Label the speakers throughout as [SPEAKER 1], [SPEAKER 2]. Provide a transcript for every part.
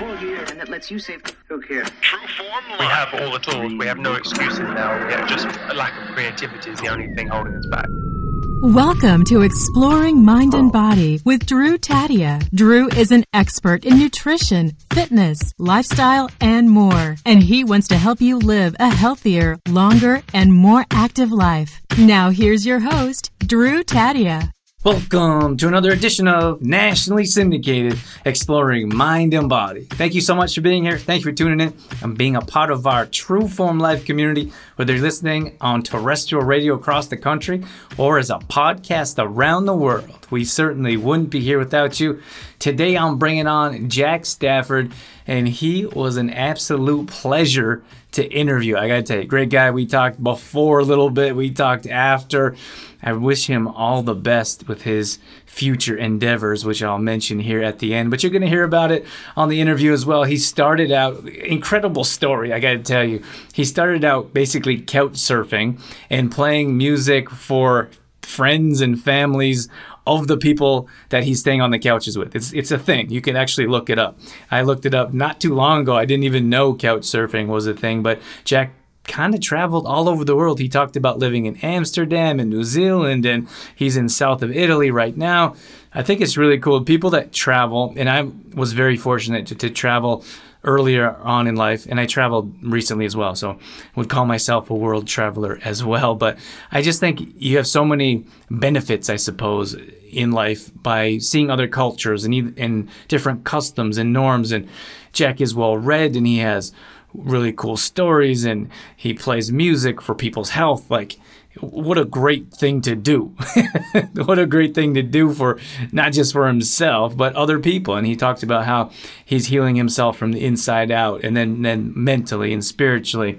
[SPEAKER 1] and that lets you save. Who cares?
[SPEAKER 2] True form We have all the tools. We have no excuses now. We have just a lack of creativity is the only thing holding us back.
[SPEAKER 3] Welcome to Exploring Mind and Body with Drew Tadia. Drew is an expert in nutrition, fitness, lifestyle, and more. And he wants to help you live a healthier, longer, and more active life. Now here's your host, Drew Tadia.
[SPEAKER 4] Welcome to another edition of Nationally Syndicated Exploring Mind and Body. Thank you so much for being here. Thank you for tuning in and being a part of our True Form Life community, whether you're listening on terrestrial radio across the country or as a podcast around the world. We certainly wouldn't be here without you. Today I'm bringing on Jack Stafford, and he was an absolute pleasure to interview. I gotta tell you, great guy. We talked before a little bit, we talked after. I wish him all the best with his future endeavors, which I'll mention here at the end. But you're to hear about it on the interview as well. He started out, incredible story, I got to tell you. He started out basically couch surfing and playing music for friends and families of the people that he's staying on the couches with. It's it's a thing. You can actually look it up. I looked it up not too long ago. I didn't even know couch surfing was a thing, but Jack kind of traveled all over the world. He talked about living in Amsterdam and New Zealand, and he's in south of Italy right now. I think it's really cool. People that travel, and I was very fortunate to, to travel earlier on in life, and I traveled recently as well. So I would call myself a world traveler as well. But I just think you have so many benefits, I suppose, in life by seeing other cultures and, and different customs and norms. And Jack is well read, and he has really cool stories and he plays music for people's health. Like what a great thing to do. What a great thing to do for not just for himself but other people. And he talks about how he's healing himself from the inside out and then then mentally and spiritually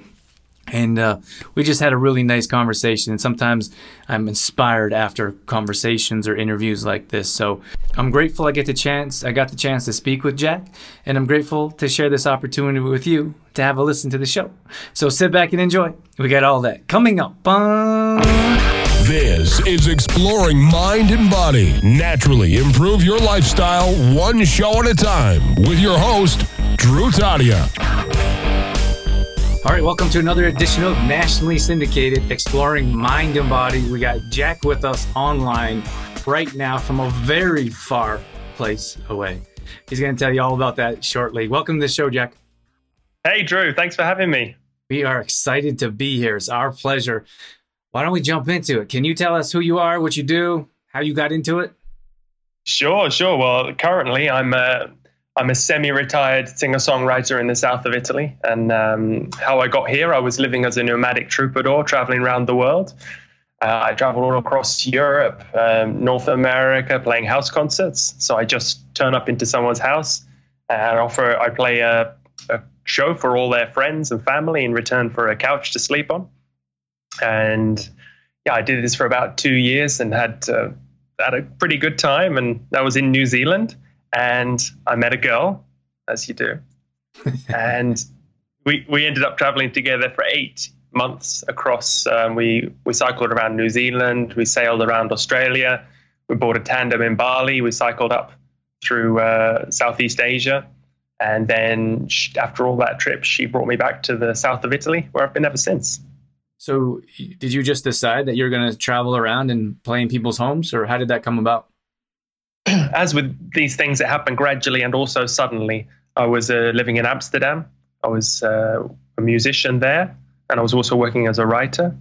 [SPEAKER 4] and uh, we just had a really nice conversation. And sometimes I'm inspired after conversations or interviews like this. So I'm grateful I get the chance. I got the chance to speak with Jack, and I'm grateful to share this opportunity with you to have a listen to the show. So sit back and enjoy. We got all that coming up.
[SPEAKER 5] This is Exploring Mind and Body. Naturally improve your lifestyle one show at a time with your host, Drew Tadia.
[SPEAKER 4] All right, welcome to another edition of Nationally Syndicated Exploring Mind and Body. We got Jack with us online right now from a very far place away. He's going to tell you all about that shortly. Welcome to the show, Jack.
[SPEAKER 2] Hey, Drew. Thanks for having me.
[SPEAKER 4] We are excited to be here. It's our pleasure. Why don't we jump into it? Can you tell us who you are, what you do, how you got into it?
[SPEAKER 2] Sure, sure. Well, currently I'm a I'm a semi-retired singer-songwriter in the south of Italy, and um, how I got here, I was living as a nomadic troubadour, traveling around the world. Uh, I traveled all across Europe, um, North America, playing house concerts. So I just turn up into someone's house and offer. I play a, a show for all their friends and family in return for a couch to sleep on. And yeah, I did this for about two years and had uh, had a pretty good time. And that was in New Zealand and I met a girl, as you do, and we we ended up traveling together for eight months across. Um, we we cycled around New Zealand, we sailed around Australia, we bought a tandem in Bali, we cycled up through uh, Southeast Asia, and then she, after all that trip, she brought me back to the south of Italy, where I've been ever since.
[SPEAKER 4] So, did you just decide that you're going to travel around and play in people's homes, or how did that come about?
[SPEAKER 2] as with these things it happened gradually and also suddenly, I was uh, living in Amsterdam. I was uh, a musician there, and I was also working as a writer.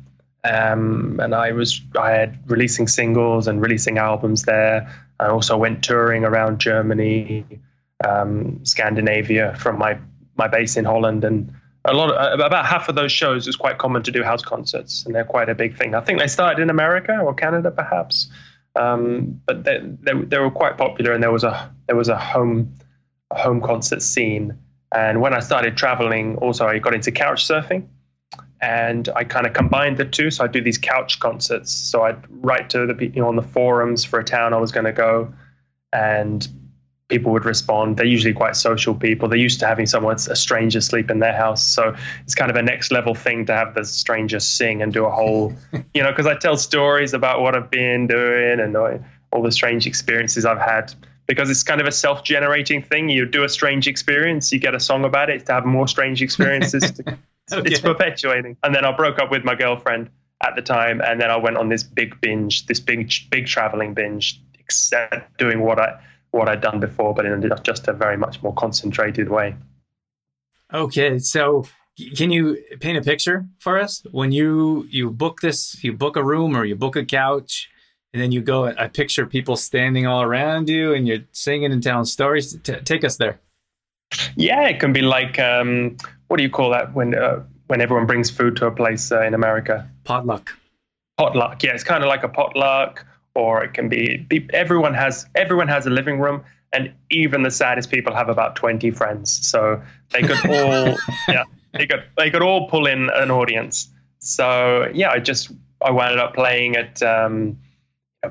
[SPEAKER 2] Um, and I was I had releasing singles and releasing albums there. I also went touring around Germany, um, Scandinavia from my my base in Holland, and a lot of, about half of those shows is quite common to do house concerts, and they're quite a big thing. I think they started in America or Canada, perhaps. Um, but they, they, they, were quite popular, and there was a there was a home a home concert scene. And when I started traveling, also I got into couch surfing, and I kind of combined the two. So I do these couch concerts. So I'd write to the you know on the forums for a town I was going to go, and people would respond. They're usually quite social people. They're used to having someone, a stranger, sleep in their house. So it's kind of a next level thing to have the stranger sing and do a whole, you know, because I tell stories about what I've been doing and all the strange experiences I've had because it's kind of a self-generating thing. You do a strange experience, you get a song about it to have more strange experiences.
[SPEAKER 4] Okay.
[SPEAKER 2] It's perpetuating. And then I broke up with my girlfriend at the time, and then I went on this big binge, this big big traveling binge, except doing what I what I'd done before, but in just a very much more concentrated way.
[SPEAKER 4] Okay, so can you paint a picture for us when you you book this? You book a room or you book a couch, and then you go. I picture people standing all around you, and you're singing and telling stories. T- take us there.
[SPEAKER 2] Yeah, it can be like um, what do you call that when uh, when everyone brings food to a place uh, in America?
[SPEAKER 4] Potluck.
[SPEAKER 2] Potluck. Yeah, it's kind of like a potluck, or it can be, be everyone has everyone has a living room, and even the saddest people have about twenty friends, so they could all yeah they could they could all pull in an audience. So yeah, I just I wound up playing at um,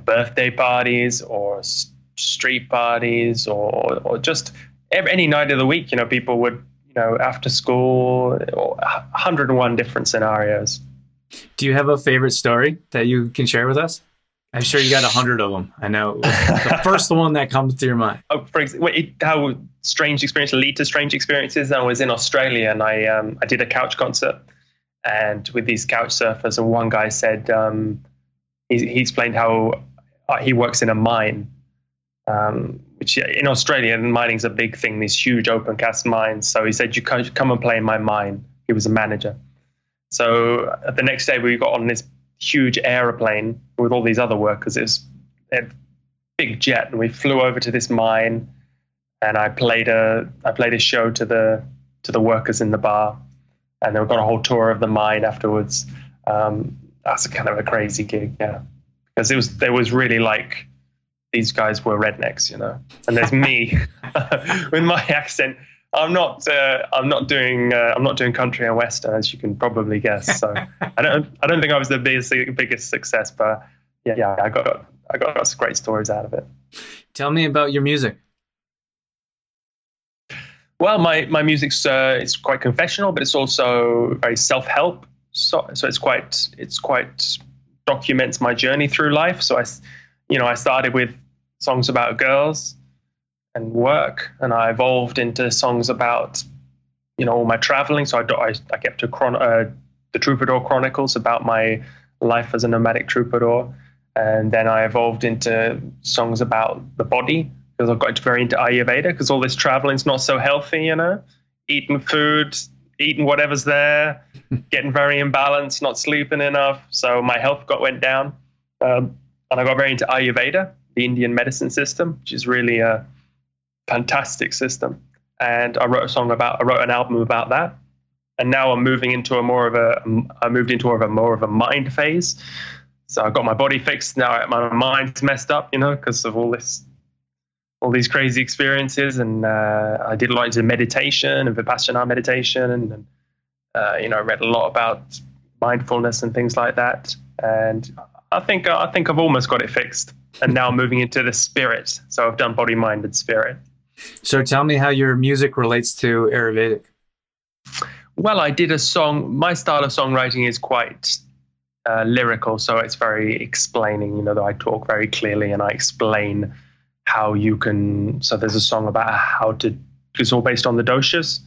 [SPEAKER 2] birthday parties or s- street parties or or just every, any night of the week. You know, people would you know after school, or 101 different scenarios.
[SPEAKER 4] Do you have a favorite story that you can share with us? I'm sure you got a hundred of them. I know the first one that comes to your mind.
[SPEAKER 2] Oh, for example, how strange experiences lead to strange experiences. I was in Australia and I um, I did a couch concert, and with these couch surfers, and one guy said um, he, he explained how uh, he works in a mine, um, which in Australia mining's a big thing. These huge open cast mines. So he said, "You come, come and play in my mine." He was a manager. So uh, the next day we got on this huge aeroplane with all these other workers. It was a big jet, and we flew over to this mine. And I played a I played a show to the to the workers in the bar, and then we got a whole tour of the mine afterwards. Um, that's kind of a crazy gig, yeah, because it was there was really like these guys were rednecks, you know, and there's me with my accent. I'm not. Uh, I'm not doing. Uh, I'm not doing country and western, as you can probably guess. So I don't. I don't think I was the biggest biggest success, but yeah, yeah, I got. I got some great stories out of it.
[SPEAKER 4] Tell me about your music.
[SPEAKER 2] Well, my my music's uh, it's quite confessional, but it's also very self help. So so it's quite it's quite documents my journey through life. So I, you know, I started with songs about girls and work, and I evolved into songs about, you know, all my traveling. So I, I, I kept a chron- uh, the Troubadour Chronicles about my life as a nomadic troubadour, and then I evolved into songs about the body because I got very into Ayurveda because all this traveling's not so healthy, you know, eating food, eating whatever's there, getting very imbalanced, not sleeping enough. So my health got went down, um, and I got very into Ayurveda, the Indian medicine system, which is really a fantastic system. And I wrote a song about, I wrote an album about that. And now I'm moving into a more of a, I moved into more of a more of a mind phase. So I got my body fixed. Now my mind's messed up, you know, because of all this, all these crazy experiences. And uh, I did a lot into meditation and vipassana meditation, and, and uh, you know, I read a lot about mindfulness and things like that. And I think I think I've almost got it fixed. And now I'm moving into the spirit. So I've done body, mind, and spirit.
[SPEAKER 4] So tell me how your music relates to Ayurvedic.
[SPEAKER 2] Well, I did a song. My style of songwriting is quite uh, lyrical, so it's very explaining. You know, that I talk very clearly and I explain how you can. So there's a song about how to. It's all based on the doshas,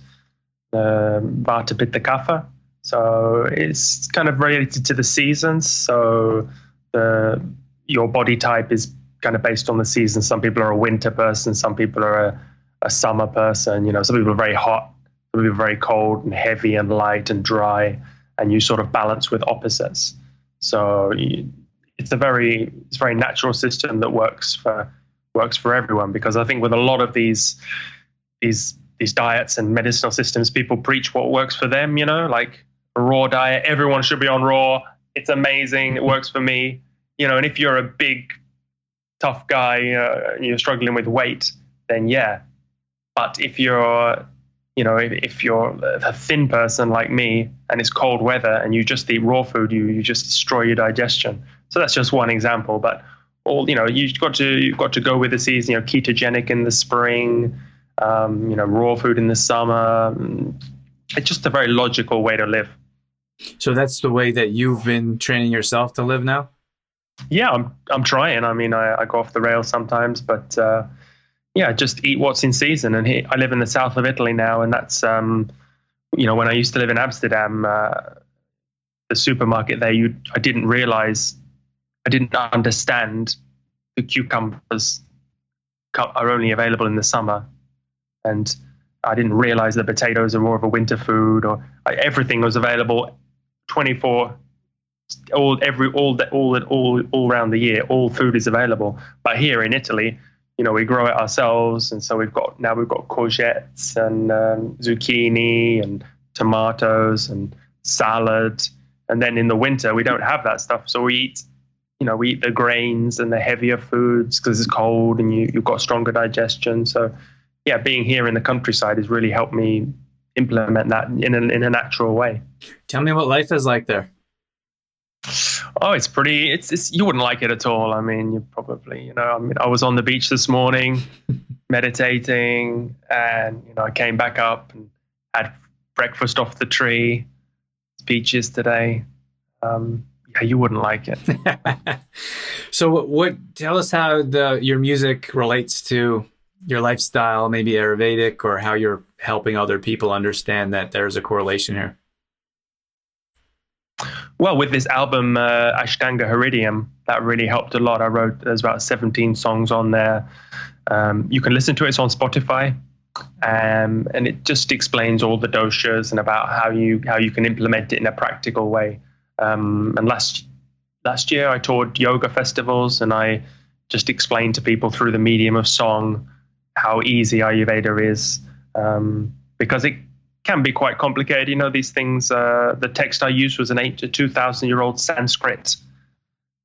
[SPEAKER 2] uh, Vata, Pitta, Kapha. So it's kind of related to the seasons. So the your body type is kind of based on the season. Some people are a winter person. Some people are a, a summer person. You know, some people are very hot. Some people are very cold and heavy and light and dry. And you sort of balance with opposites. So it's a very it's a very natural system that works for works for everyone. Because I think with a lot of these these these diets and medicinal systems, people preach what works for them. You know, like a raw diet. Everyone should be on raw. It's amazing. It works for me. You know, and if you're a big tough guy uh, you're struggling with weight, then yeah. But if you're, you know, if, if, you're a thin person like me and it's cold weather and you just eat raw food, you you just destroy your digestion. So that's just one example. But all you know, you've got to you've got to go with the season. You know, ketogenic in the spring, um, you know, raw food in the summer. It's just a very logical way to live.
[SPEAKER 4] So that's the way that you've been training yourself to live now.
[SPEAKER 2] Yeah, I'm I'm trying. I mean, I, I go off the rails sometimes, but uh, yeah, just eat what's in season. And here, I live in the south of Italy now, and that's um, you know when I used to live in Amsterdam, uh, the supermarket there, you I didn't realize, I didn't understand the cucumbers are only available in the summer, and I didn't realize the potatoes are more of a winter food, or everything was available 24 all every all that all all all around the year all food is available but here in italy you know we grow it ourselves and so we've got now we've got courgettes and um, zucchini and tomatoes and salad. And then in the winter we don't have that stuff so we eat you know we eat the grains and the heavier foods because it's cold and you, you've got stronger digestion. So yeah being here in the countryside has really helped me implement that in a, in a natural way.
[SPEAKER 4] Tell me what life is like there
[SPEAKER 2] Oh, it's pretty. It's, it's you wouldn't like it at all. I mean, you probably, you know, I mean, I was on the beach this morning, meditating, and you know, I came back up and had breakfast off the tree. Beaches today. Um, yeah, you wouldn't like it.
[SPEAKER 4] so, what? Tell us how the your music relates to your lifestyle, maybe Ayurvedic, or how you're helping other people understand that there's a correlation here.
[SPEAKER 2] Well, with this album, uh, Ashtanga Hridayam, that really helped a lot. I wrote, there's about 17 songs on there. Um, you can listen to it, it's on Spotify. Um, and it just explains all the doshas and about how you how you can implement it in a practical way. Um, and last last year, I toured yoga festivals, and I just explained to people through the medium of song how easy Ayurveda is, um, because it can be quite complicated. You know, these things, uh, the text I used was an eight to 2,000 year old Sanskrit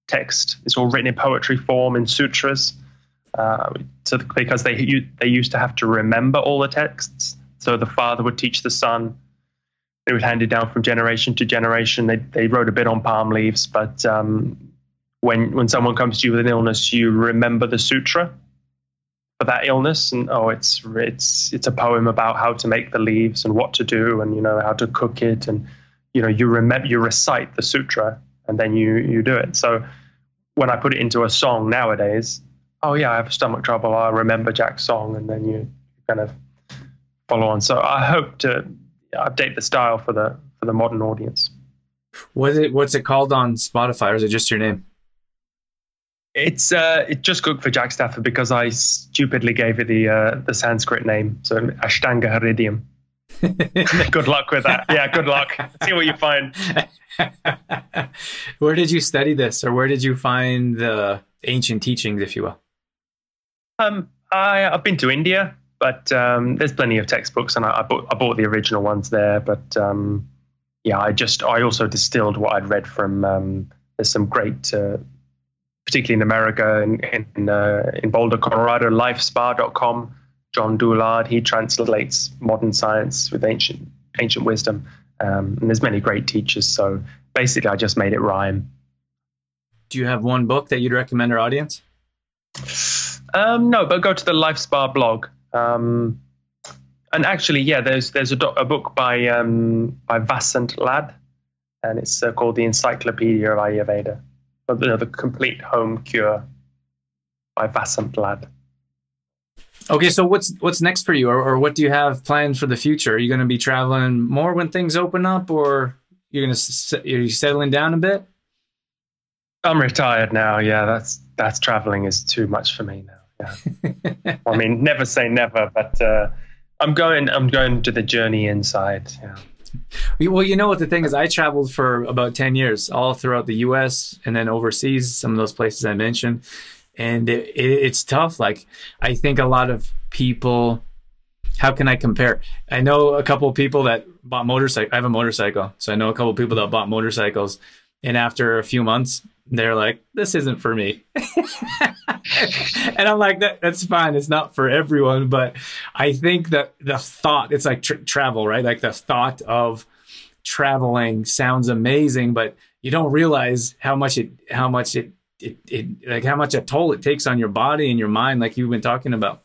[SPEAKER 2] text. It's all written in poetry form in sutras. Uh, so because they they used to have to remember all the texts. So the father would teach the son. It would hand it down from generation to generation. They they wrote a bit on palm leaves, but um, when when someone comes to you with an illness, you remember the sutra for that illness and oh it's it's it's a poem about how to make the leaves and what to do and you know how to cook it. And you know you remember you recite the sutra and then you you do it. So when i put it into a song nowadays oh yeah i have stomach trouble. I remember jack's song and then you kind of follow on. So i hope to update the style for the for the modern audience.
[SPEAKER 4] What it what's it called on spotify or is it just your name
[SPEAKER 2] it's uh, it's just good for Jack Stafford because I stupidly gave it the uh, the Sanskrit name, so Ashtanga Hridayam. good luck with that. Yeah, good luck. See what you find.
[SPEAKER 4] where did you study this, or where did you find the ancient teachings, if you will?
[SPEAKER 2] Um, I, I've been to India, but um, there's plenty of textbooks, and I, I, bought I bought the original ones there. But um, yeah, I just I also distilled what I'd read from. Um, there's some great uh, particularly in America, in in, uh, in Boulder, Colorado, lifespa.com. John Douillard, he translates modern science with ancient ancient wisdom. Um, and there's many great teachers. So basically, I just made it rhyme.
[SPEAKER 4] Do you have one book that you'd recommend our audience?
[SPEAKER 2] Um, no, but go to the LifeSpa blog. Um, and actually, yeah, there's there's a, a book by um, by Vasant Lad, and it's uh, called the Encyclopedia of Ayurveda you know, the complete home cure by Vasant Lad.
[SPEAKER 4] Okay, so what's what's next for you, or, or what do you have planned for the future? Are you going to be traveling more when things open up, or you're going to are you settling down a bit?
[SPEAKER 2] I'm retired now. Yeah, that's that's traveling is too much for me now. Yeah, I mean, never say never, but uh, I'm going. I'm going to the journey inside. Yeah.
[SPEAKER 4] Well, you know what the thing is, I traveled for about 10 years, all throughout the US and then overseas, some of those places I mentioned. And it, it, it's tough. Like, I think a lot of people, how can I compare? I know a couple of people that bought motorcycle. I have a motorcycle. So I know a couple people that bought motorcycles. And after a few months, they're like, this isn't for me. and I'm like, that, that's fine. It's not for everyone. But I think that the thought, it's like tra- travel, right? Like the thought of traveling sounds amazing, but you don't realize how much it, how much it, it, it, like how much a toll it takes on your body and your mind, like you've been talking about.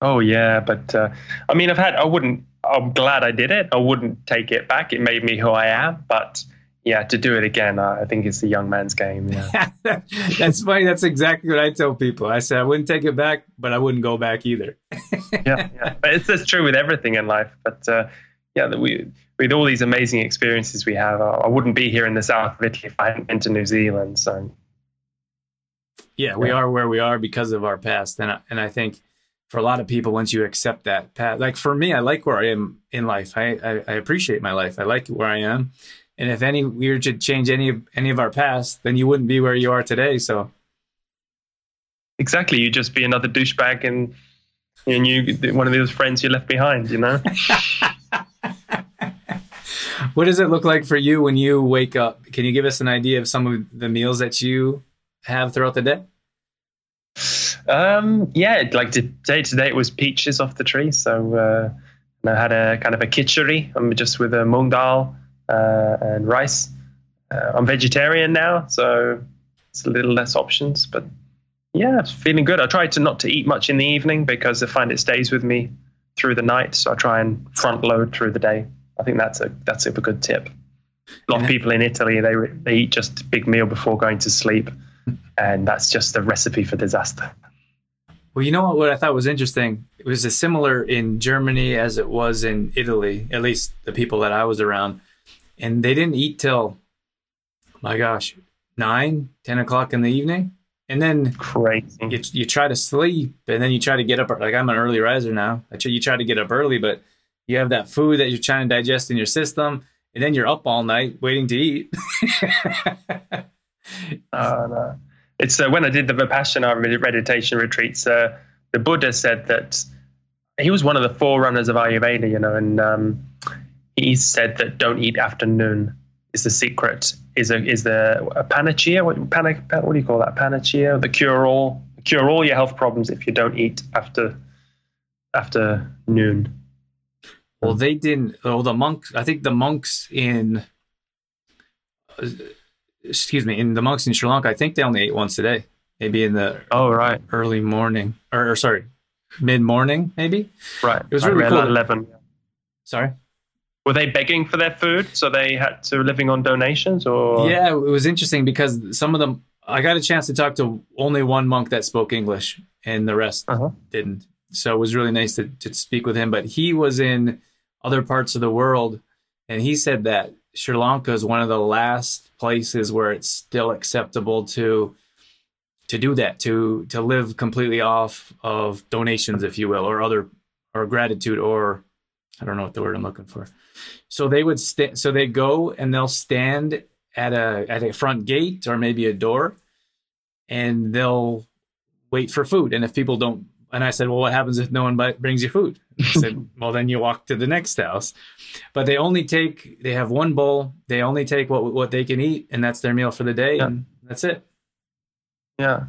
[SPEAKER 2] Oh yeah, but uh, I mean, I've had. I wouldn't. I'm glad I did it. I wouldn't take it back. It made me who I am. But yeah, to do it again, I think it's the young man's game. Yeah.
[SPEAKER 4] That's funny. That's exactly what I tell people. I said I wouldn't take it back, but I wouldn't go back either.
[SPEAKER 2] yeah, yeah. But it's just true with everything in life. But uh, yeah, we with all these amazing experiences we have, I wouldn't be here in the south of Italy if I hadn't been to New Zealand. So
[SPEAKER 4] yeah, we are where we are because of our past, and I, and I think for a lot of people, once you accept that path, like for me, I like where I am in life. I, I, I appreciate my life. I like where I am, and if any we were to change any of any of our past, then you wouldn't be where you are today. So
[SPEAKER 2] exactly, you'd just be another douchebag and and you one of those friends you left behind. You know.
[SPEAKER 4] what does it look like for you when you wake up? Can you give us an idea of some of the meals that you have throughout the day?
[SPEAKER 2] Um, yeah, like today, today it was peaches off the tree. So uh, I had a kind of a kitchery, um, just with a mung dal uh, and rice. Uh, I'm vegetarian now, so it's a little less options. But yeah, it's feeling good. I try to not to eat much in the evening because I find it stays with me through the night. So I try and front load through the day. I think that's a that's a good tip. A lot of people in Italy they they eat just a big meal before going to sleep, and that's just a recipe for disaster.
[SPEAKER 4] Well, you know what, what I thought was interesting? It was as similar in Germany as it was in Italy, at least the people that I was around. And they didn't eat till, my gosh, nine ten o'clock in the evening. And then
[SPEAKER 2] crazy.
[SPEAKER 4] You, you try to sleep and then you try to get up. Like I'm an early riser now. You try to get up early, but you have that food that you're trying to digest in your system. And then you're up all night waiting to eat.
[SPEAKER 2] oh, no it's uh, when I did the Vipassana meditation retreats, uh, the Buddha said that he was one of the forerunners of Ayurveda, you know, and um, he said that don't eat after noon is the secret, is a is the a panacea. What, panic, what do you call that? Panacea, the cure all, cure all your health problems if you don't eat after after noon.
[SPEAKER 4] Well, they didn't. Well, the monks. I think the monks in excuse me, in the monks in Sri Lanka, I think they only ate once a day, maybe in the
[SPEAKER 2] oh right
[SPEAKER 4] early morning or, or sorry, mid morning maybe.
[SPEAKER 2] Right.
[SPEAKER 4] It was really cool.
[SPEAKER 2] Eleven.
[SPEAKER 4] Sorry.
[SPEAKER 2] Were they begging for their food, so they had to living on donations, or?
[SPEAKER 4] Yeah, it was interesting because some of them. I got a chance to talk to only one monk that spoke English, and the rest uh-huh. didn't. So it was really nice to, to speak with him. But he was in other parts of the world, and he said that Sri Lanka is one of the last places where it's still acceptable to to do that to to live completely off of donations if you will or other or gratitude or i don't know what the word i'm looking for so they would st- so they go and they'll stand at a at a front gate or maybe a door and they'll wait for food and if people don't and I said, well, what happens if no one brings you food? I said, well, then you walk to the next house. But they only take, they have one bowl. They only take what what they can eat, and that's their meal for the day, yeah. and that's it.
[SPEAKER 2] Yeah.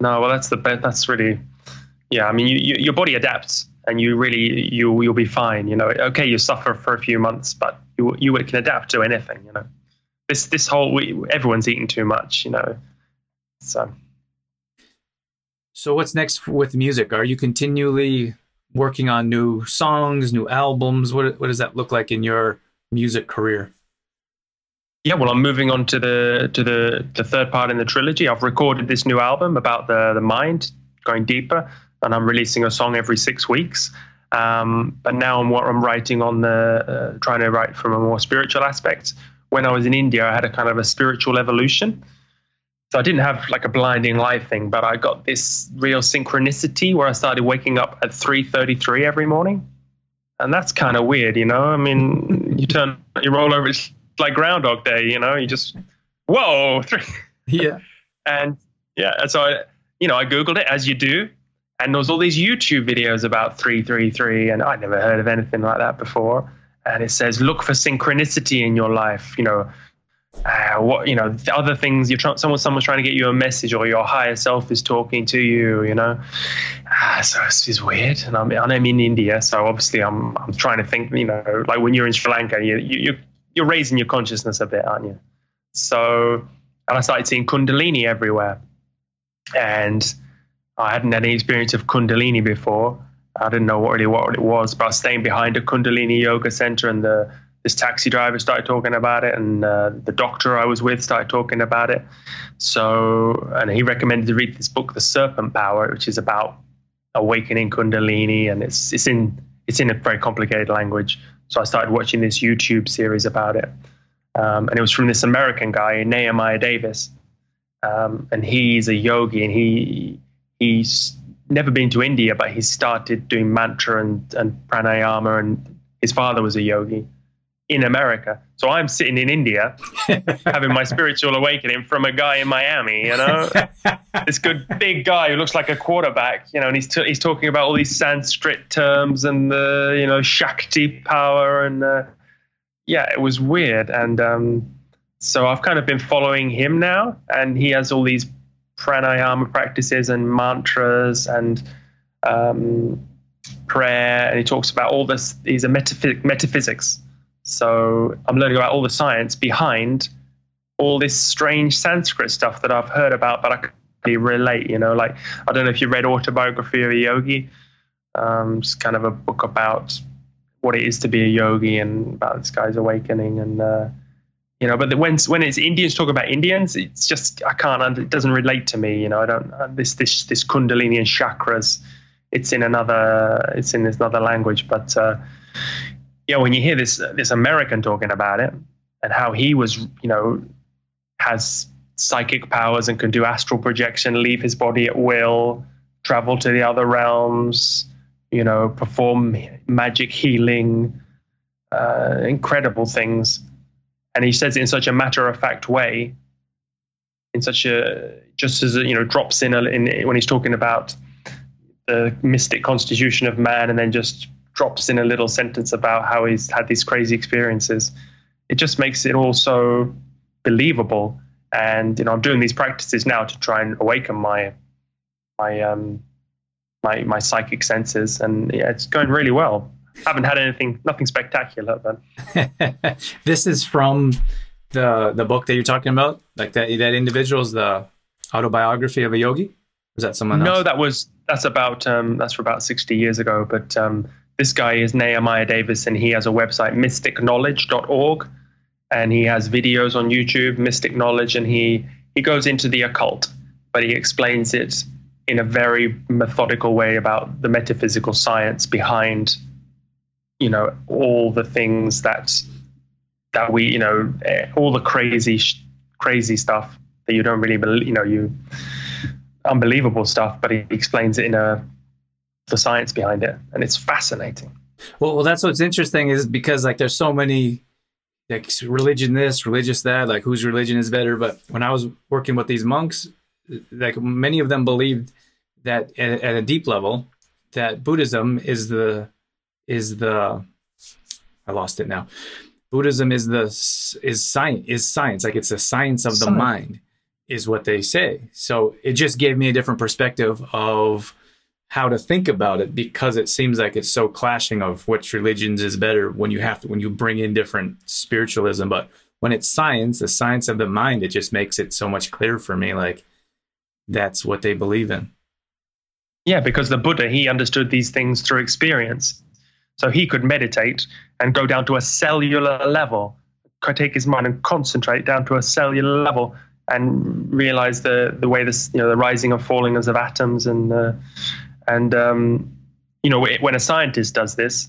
[SPEAKER 2] No, well, that's the best. That's really, yeah. I mean, you, you, your body adapts, and you really you you'll be fine. You know, okay, you suffer for a few months, but you you can adapt to anything. You know, this this whole we, everyone's eating too much. You know, so
[SPEAKER 4] so what's next with music? Are you continually working on new songs, new albums? What what does that look like in your music career?
[SPEAKER 2] Yeah, well, I'm moving on to the to the the third part in the trilogy. I've recorded this new album about the the mind, going deeper, and I'm releasing a song every six weeks. Um, but now I'm what I'm writing on the uh, trying to write from a more spiritual aspect. When I was in India, I had a kind of a spiritual evolution so I didn't have like a blinding light thing, but I got this real synchronicity where I started waking up at 3:33 every morning, and that's kind of weird, you know. I mean, you turn, you roll over, it's like Groundhog Day, you know. You just whoa, three.
[SPEAKER 4] yeah,
[SPEAKER 2] and yeah, so I, you know, I googled it as you do, and there was all these YouTube videos about 333, and I'd never heard of anything like that before. And it says, look for synchronicity in your life, you know. Uh, what you know other things you're trying someone someone's trying to get you a message or your higher self is talking to you you know. Uh, so it's, it's weird. And I'm, I'm in India so obviously I'm I'm trying to think you know like when you're in Sri Lanka you, you you're raising your consciousness a bit aren't you? So and I started seeing Kundalini everywhere. And I hadn't had any experience of Kundalini before I didn't know what really what it was but I was staying behind a Kundalini yoga center and the this taxi driver started talking about it, and uh, the doctor I was with started talking about it. So, and he recommended to read this book, The Serpent Power, which is about awakening Kundalini, and it's it's in it's in a very complicated language. So I started watching this YouTube series about it, um, and it was from this American guy, Nehemiah Davis, um, and he's a yogi, and he he's never been to India, but he started doing mantra and, and pranayama, and his father was a yogi in America. So I'm sitting in India having my spiritual awakening from a guy in Miami, you know, this good big guy who looks like a quarterback, you know, and he's, t- he's talking about all these Sanskrit terms and the, you know, Shakti power. And uh, yeah, it was weird. And um, so I've kind of been following him now, and he has all these pranayama practices and mantras and um, prayer. And he talks about all this, these are metaph- metaphysics so I'm learning about all the science behind all this strange Sanskrit stuff that I've heard about, but I can't really relate. You know, like I don't know if you read Autobiography of a Yogi. Um, it's kind of a book about what it is to be a yogi and about this guy's awakening and uh, you know. But when when it's Indians talk about Indians, it's just I can't. It doesn't relate to me. You know, I don't. Uh, this this this Kundalini and chakras. It's in another. It's in this another language, but. Uh, know, when you hear this this American talking about it and how he was, you know, has psychic powers and can do astral projection, leave his body at will, travel to the other realms, you know, perform magic healing, uh, incredible things. And he says it in such a matter of fact way, in such a just as you know drops in, a, in when he's talking about the mystic constitution of man, and then just drops in a little sentence about how he's had these crazy experiences. It just makes it all so believable. And you know, I'm doing these practices now to try and awaken my my um my my psychic senses, and yeah, it's going really well. Haven't had anything, nothing spectacular, but
[SPEAKER 4] this is from the the book that you're talking about, like that that individual's the autobiography of a yogi. Was that someone else?
[SPEAKER 2] No, that was that's about um, that's for about sixty years ago. But um, this guy is Nehemiah Davis, and he has a website, mysticknowledge.org, and he has videos on YouTube, Mystic Knowledge, and he he goes into the occult, but he explains it in a very methodical way about the metaphysical science behind, you know, all the things that that we, you know, eh, all the crazy crazy stuff that you don't really believe, you know, you unbelievable stuff, but he explains it in a the science behind it, and it's fascinating.
[SPEAKER 4] Well, well, that's what's interesting is because like there's so many like religion this, religious that, like whose religion is better. But when I was working with these monks, like many of them believed that at, at a deep level that Buddhism is the is the I lost it now. Buddhism is the is science is science like it's the science of the science. mind is what they say. So it just gave me a different perspective of how to think about it because it seems like it's so clashing of which religions is better when you have to when you bring in different spiritualism but when it's science the science of the mind it just makes it so much clearer for me like that's what they believe in
[SPEAKER 2] yeah because the buddha he understood these things through experience so he could meditate and go down to a cellular level could take his mind and concentrate down to a cellular level and realize the the way this you know the rising and falling of atoms and uh, and um, you know, when a scientist does this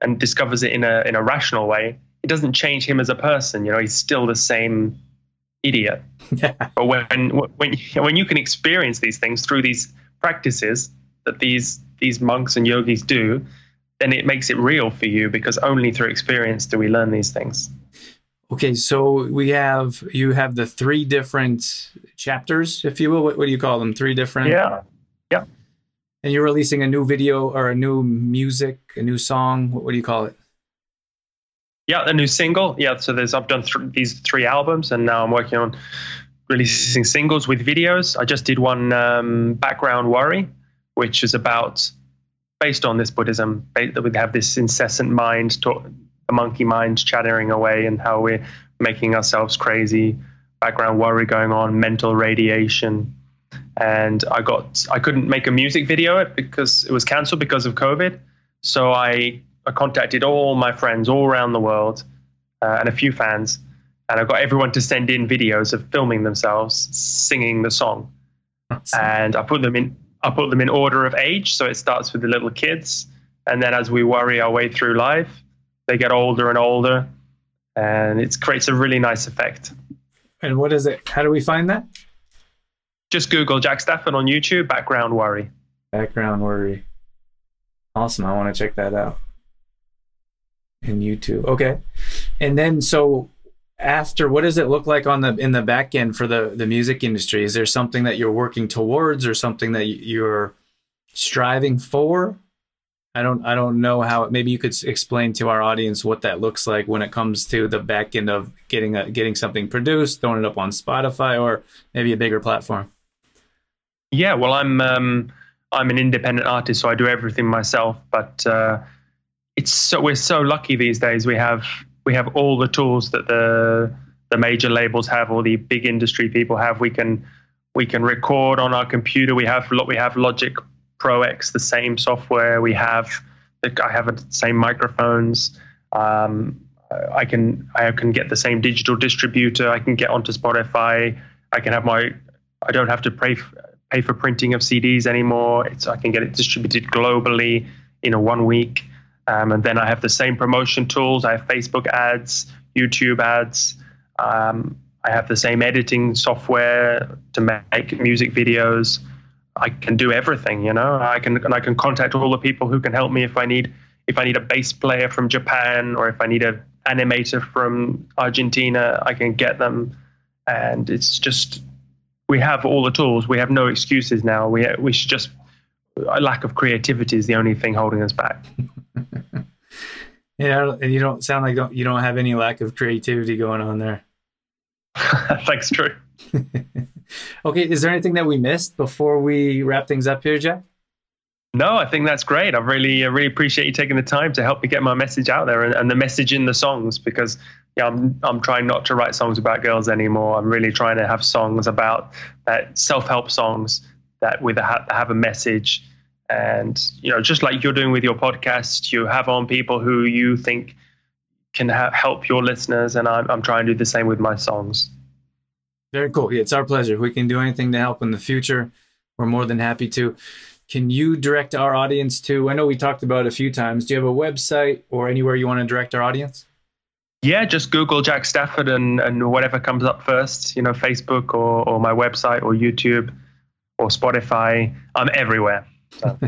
[SPEAKER 2] and discovers it in a in a rational way, it doesn't change him as a person. You know, he's still the same idiot. Yeah. But when when when you can experience these things through these practices that these these monks and yogis do, then it makes it real for you because only through experience do we learn these things.
[SPEAKER 4] Okay, so we have you have the three different chapters, if you will. What, what do you call them? Three different.
[SPEAKER 2] Yeah. Yeah.
[SPEAKER 4] And you're releasing a new video or a new music, a new song. What, what do you call it?
[SPEAKER 2] Yeah, a new single. Yeah, so there's I've done th- these three albums, and now I'm working on releasing singles with videos. I just did one, um, background worry, which is about based on this Buddhism that we have this incessant mind, talk, a monkey mind chattering away, and how we're making ourselves crazy. Background worry going on, mental radiation, and I got I couldn't make a music video it because it was cancelled because of COVID. So I, I contacted all my friends all around the world uh, and a few fans, and I got everyone to send in videos of filming themselves singing the song, and I put them in. I put them in order of age, so it starts with the little kids, and then as we worry our way through life, they get older and older, and it creates a really nice effect.
[SPEAKER 4] And what is it? How do we find that?
[SPEAKER 2] Just Google Jack Stafford on YouTube, background worry.
[SPEAKER 4] Background worry. Awesome. I want to check that out. In YouTube. Okay. And then so after what does it look like on the in the back end for the the music industry? Is there something that you're working towards or something that you're striving for? I don't I don't know how maybe you could explain to our audience what that looks like when it comes to the back end of getting a, getting something produced, throwing it up on Spotify or maybe a bigger platform.
[SPEAKER 2] Yeah, well I'm um I'm an independent artist so I do everything myself, but uh it's so we're so lucky these days. We have we have all the tools that the the major labels have, or the big industry people have. We can we can record on our computer. We have we have Logic Pro X, the same software. We have I have the same microphones. Um, I can I can get the same digital distributor. I can get onto Spotify. I can have my I don't have to pay pay for printing of CDs anymore. It's I can get it distributed globally in a one week. Um, and then I have the same promotion tools. I have Facebook ads, YouTube ads. Um, I have the same editing software to make music videos. I can do everything, you know. I can and I can contact all the people who can help me if I need if I need a bass player from Japan or if I need an animator from Argentina. I can get them, and it's just we have all the tools. We have no excuses now. We we should just a lack of creativity is the only thing holding us back.
[SPEAKER 4] yeah, and you don't sound like don't, you don't have any lack of creativity going on there.
[SPEAKER 2] Thanks, Drew.
[SPEAKER 4] okay, is there anything that we missed before we wrap things up here, Jack?
[SPEAKER 2] No, I think that's great. I really, I really appreciate you taking the time to help me get my message out there and, and the message in the songs because yeah, I'm I'm trying not to write songs about girls anymore. I'm really trying to have songs about uh, self-help songs that with a, have a message. And you know just like you're doing with your podcast you have on people who you think can ha- help your listeners and I'm, I'm trying to do the same with my songs.
[SPEAKER 4] Very cool. Yeah, it's our pleasure. If we can do anything to help in the future we're more than happy to. Can you direct our audience to i know we talked about it a few times. Do you have a website or anywhere you want to direct our audience?
[SPEAKER 2] Yeah, just Google Jack Stafford and, and whatever comes up first, you know, Facebook or, or my website or YouTube or Spotify. I'm everywhere. So.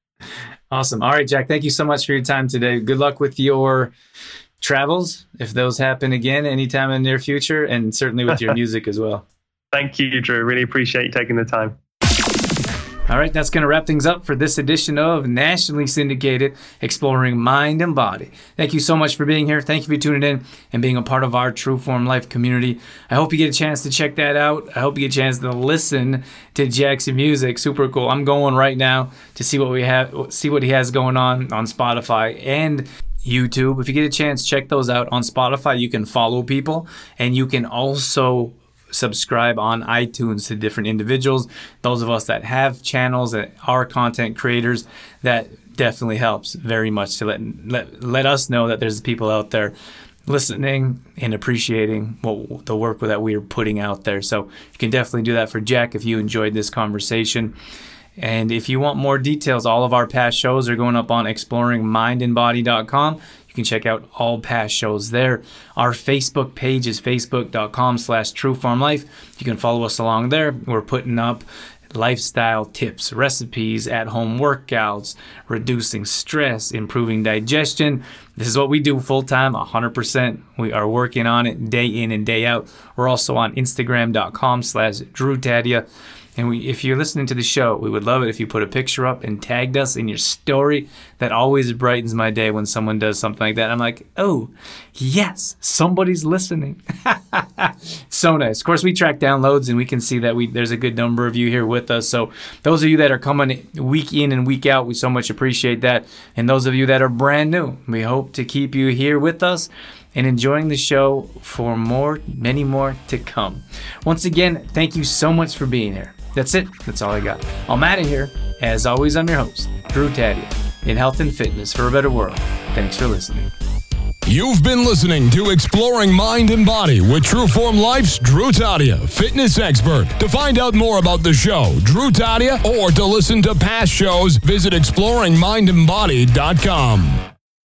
[SPEAKER 4] awesome. All right, Jack. Thank you so much for your time today. Good luck with your travels, if those happen again anytime in the near future, and certainly with your music as well.
[SPEAKER 2] Thank you, Drew. Really appreciate you taking the time.
[SPEAKER 4] All right, that's going to wrap things up for this edition of Nationally Syndicated Exploring Mind and Body. Thank you so much for being here. Thank you for tuning in and being a part of our True Form Life community. I hope you get a chance to check that out. I hope you get a chance to listen to Jackson music. Super cool. I'm going right now to see what we have, see what he has going on on Spotify and YouTube. If you get a chance, check those out on Spotify. You can follow people and you can also subscribe on iTunes to different individuals. Those of us that have channels that are content creators, that definitely helps very much to let let, let us know that there's people out there listening and appreciating what the work that we are putting out there. So you can definitely do that for Jack if you enjoyed this conversation. And if you want more details, all of our past shows are going up on exploringmindandbody.com. You can check out all past shows there. Our Facebook page is facebook.com slash trueformlife. You can follow us along there. We're putting up lifestyle tips, recipes, at home workouts, reducing stress, improving digestion. This is what we do full time, 100%. We are working on it day in and day out. We're also on Instagram.com slash Drew Tadia. And we, if you're listening to the show, we would love it if you put a picture up and tagged us in your story. That always brightens my day when someone does something like that. I'm like, oh, yes, somebody's listening. so nice. Of course, we track downloads and we can see that we there's a good number of you here with us. So those of you that are coming week in and week out, we so much appreciate that. And those of you that are brand new, we hope to keep you here with us and enjoying the show for more, many more to come. Once again, thank you so much for being here. That's it. That's all I got. I'm out of here. As always, I'm your host, Drew Tadia, in health and fitness for a better world. Thanks for listening.
[SPEAKER 5] You've been listening to Exploring Mind and Body with Trueform Life's Drew Tadia, fitness expert. To find out more about the show, Drew Tadia, or to listen to past shows, visit exploringmindandbody.com.